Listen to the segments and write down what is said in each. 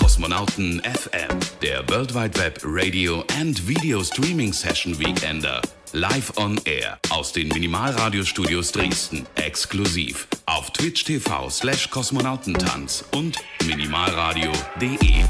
Kosmonauten FM, der World Wide Web Radio and Video Streaming Session Weekender. Live on Air aus den Minimalradiostudios Dresden. Exklusiv auf Twitch TV slash Kosmonautentanz und minimalradio.de.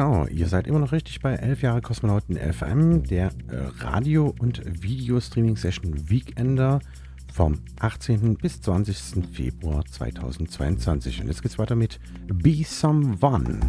genau, ihr seid immer noch richtig bei 11 Jahre Kosmonauten FM, der äh, Radio- und Video-Streaming-Session Weekender vom 18. bis 20. Februar 2022. Und jetzt geht's weiter mit Be Someone.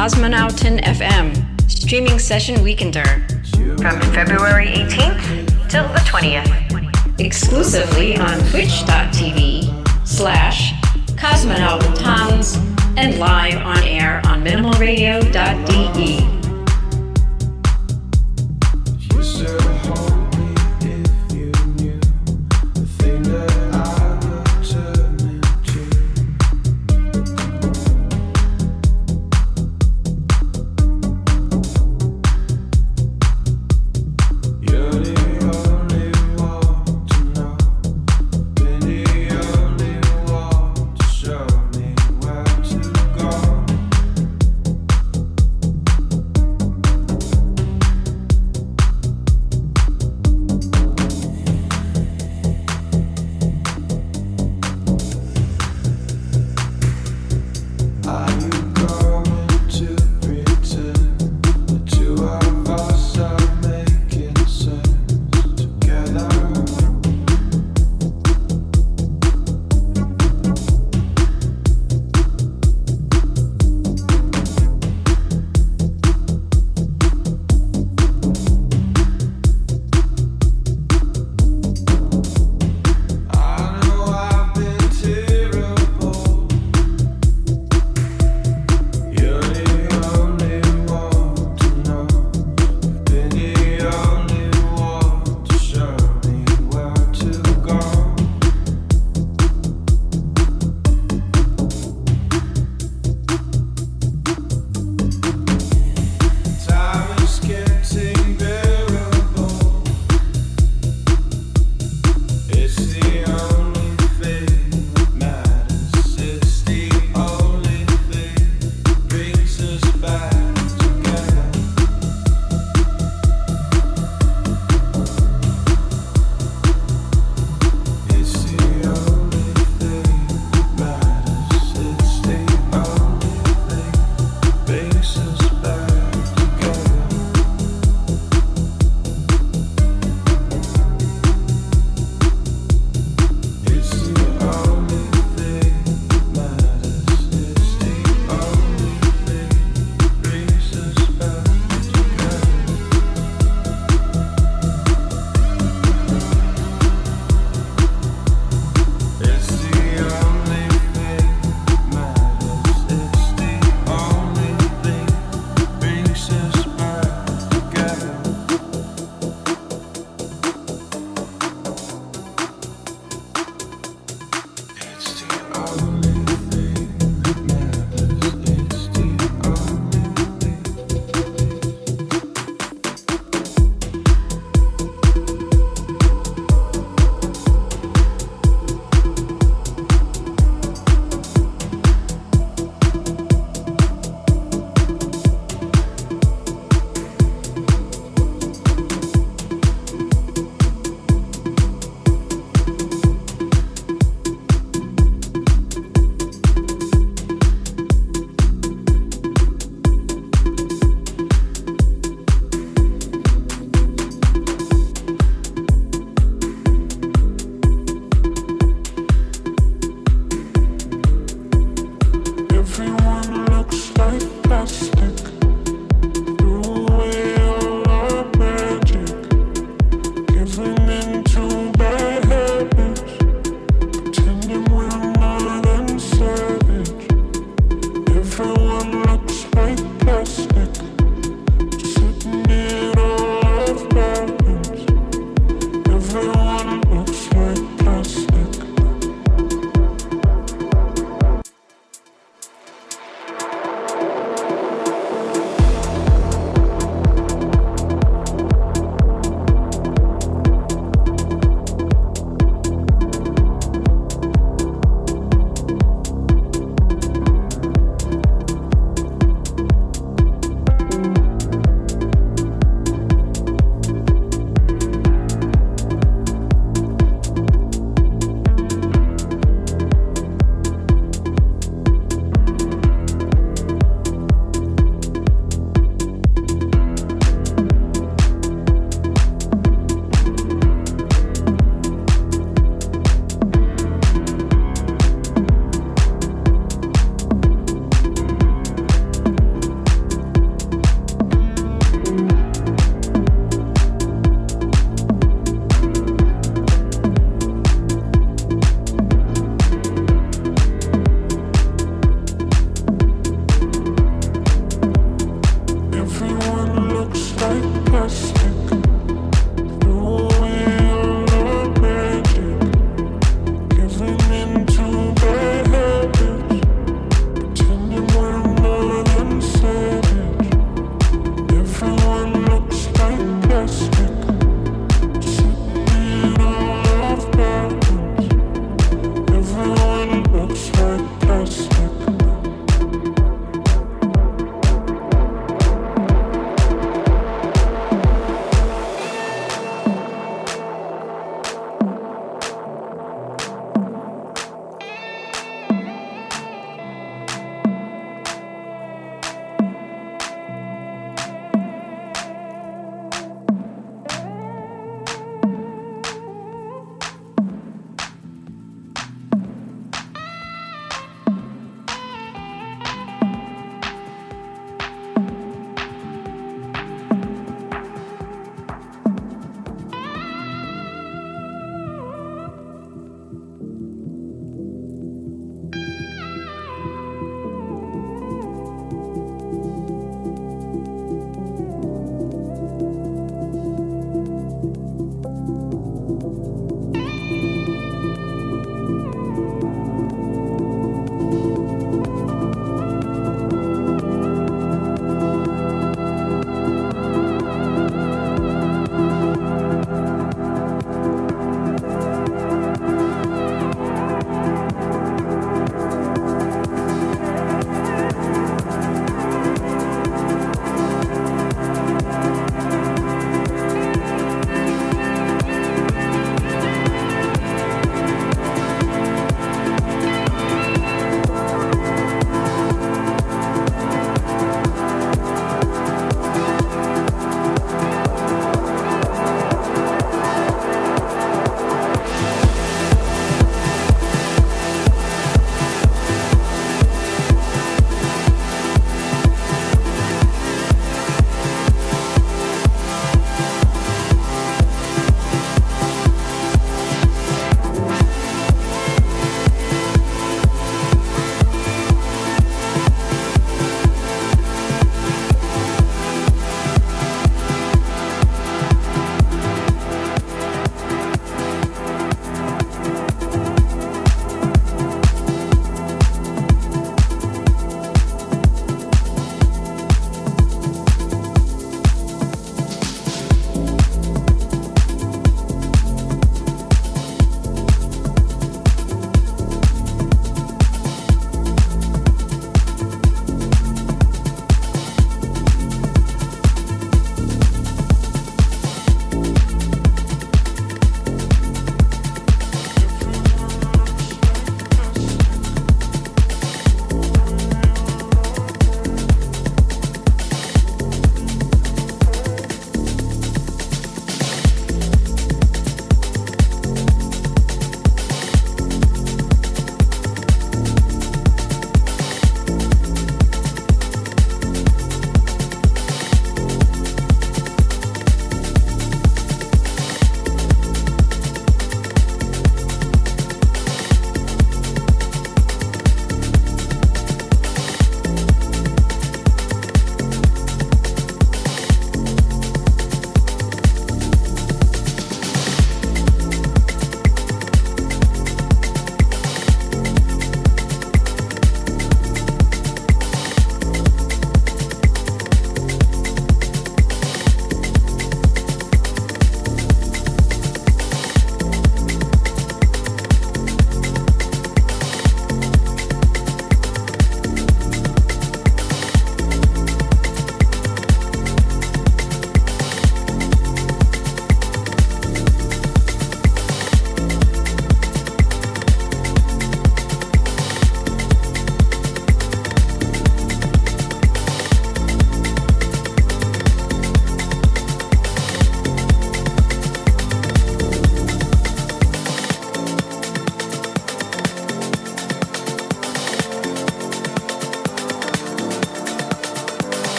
Cosmonautin FM, streaming session weekender. From February 18th till the 20th. Exclusively on twitch.tv slash Cosmonautin and live on air on minimalradio.de.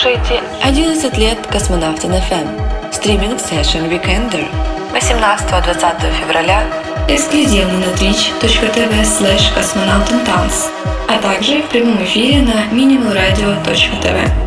слушаете 11 лет Космонавтин FM. Стриминг Session Weekender. 18-20 февраля Эксклюзивно на twitch.tv slash космонавтинтанц, а также в прямом эфире на minimalradio.tv.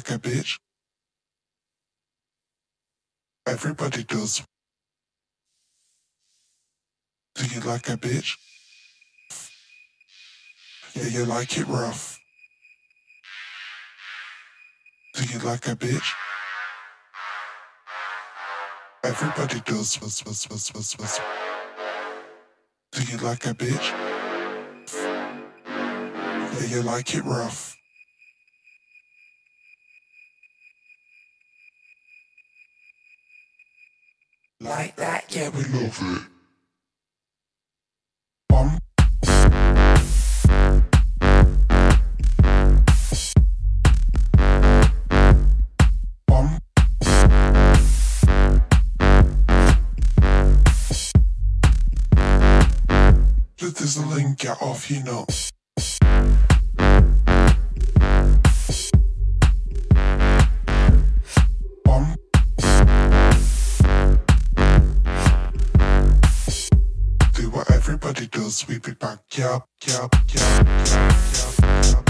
like a bitch? Everybody does. Do you like a bitch? Yeah, you like it rough. Do you like a bitch? Everybody does. Was, was, was, was, was. Do you like a bitch? Yeah, you like it rough. Yeah, we love it. There's a link, get off, you know. Sweep it back, yup, yup, yup, yup, yup,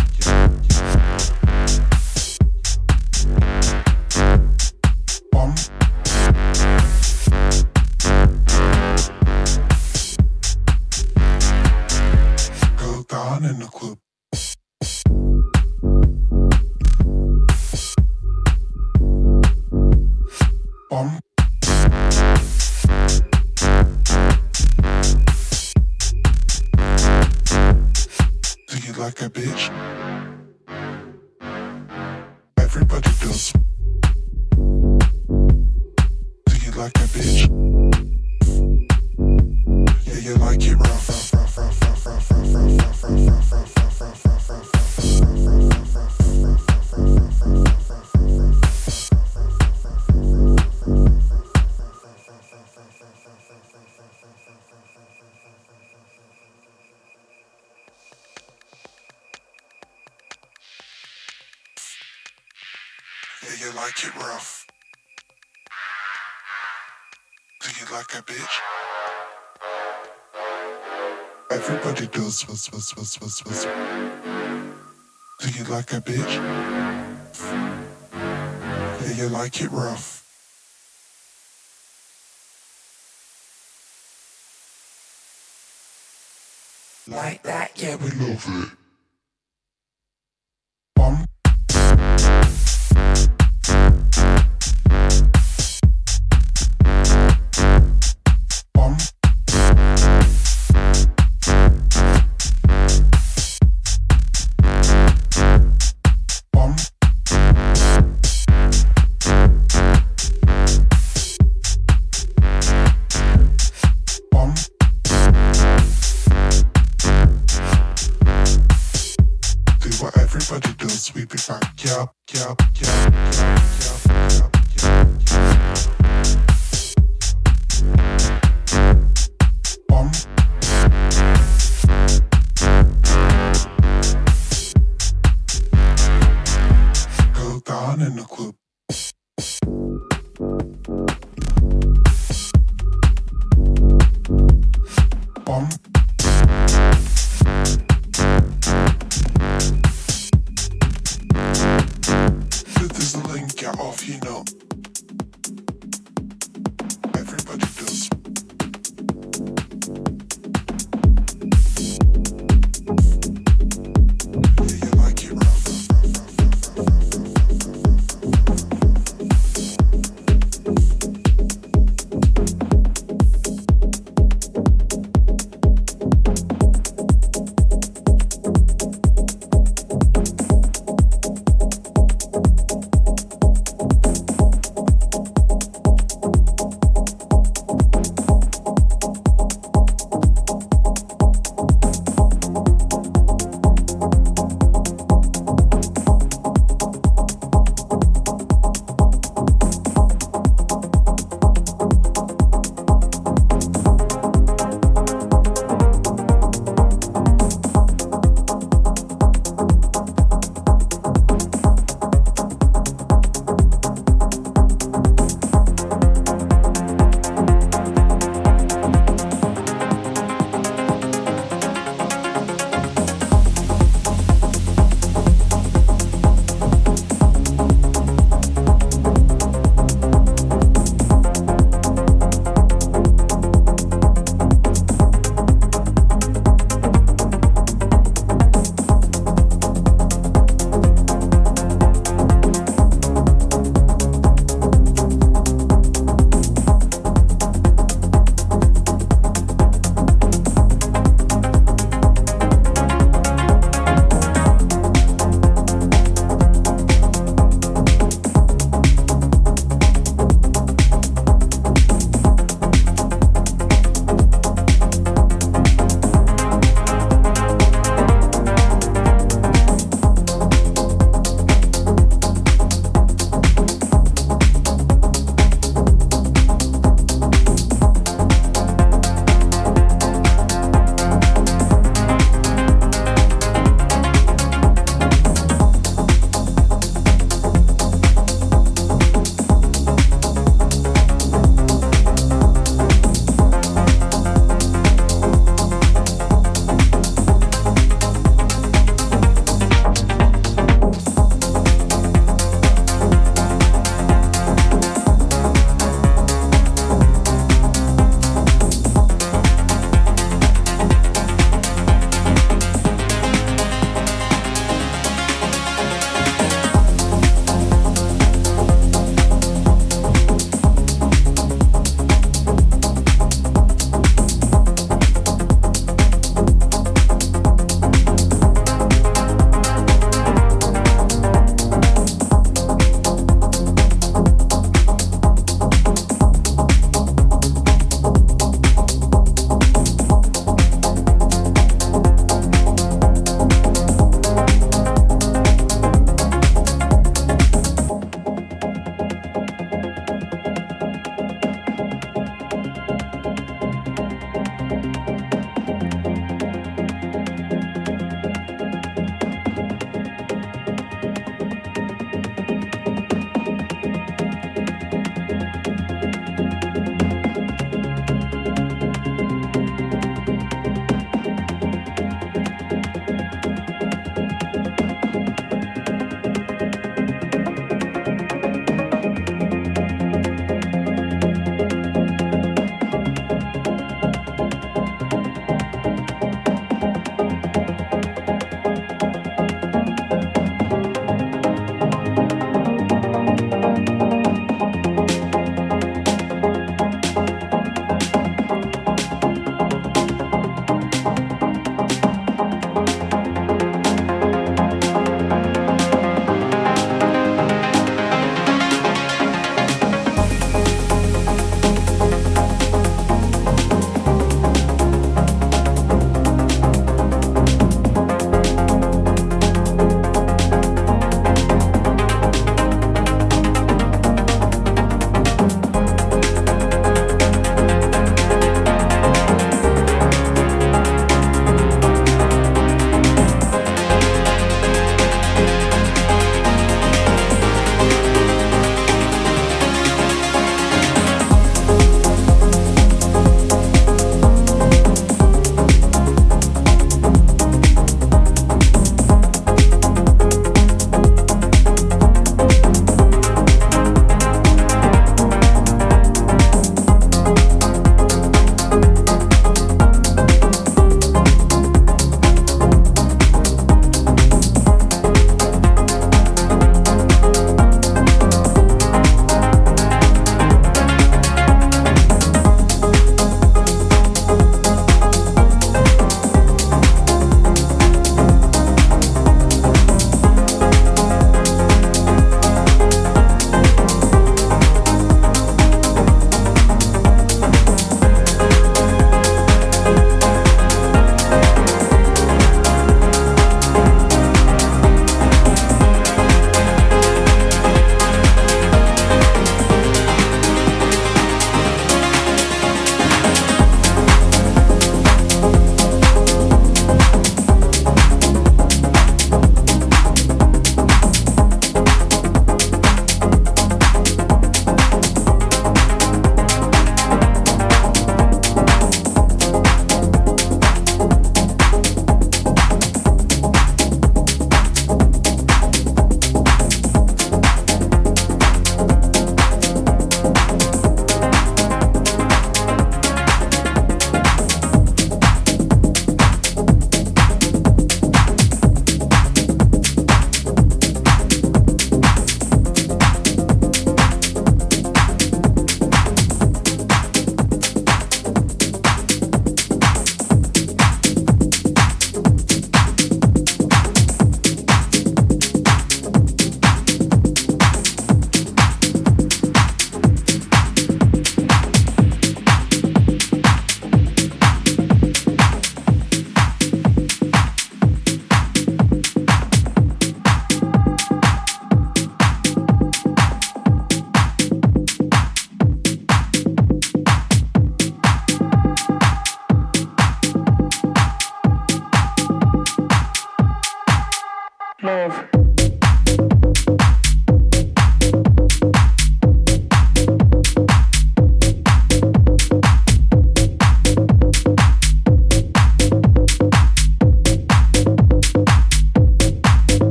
Do you like a bitch? Do you like it rough. Like that, yeah, we love it.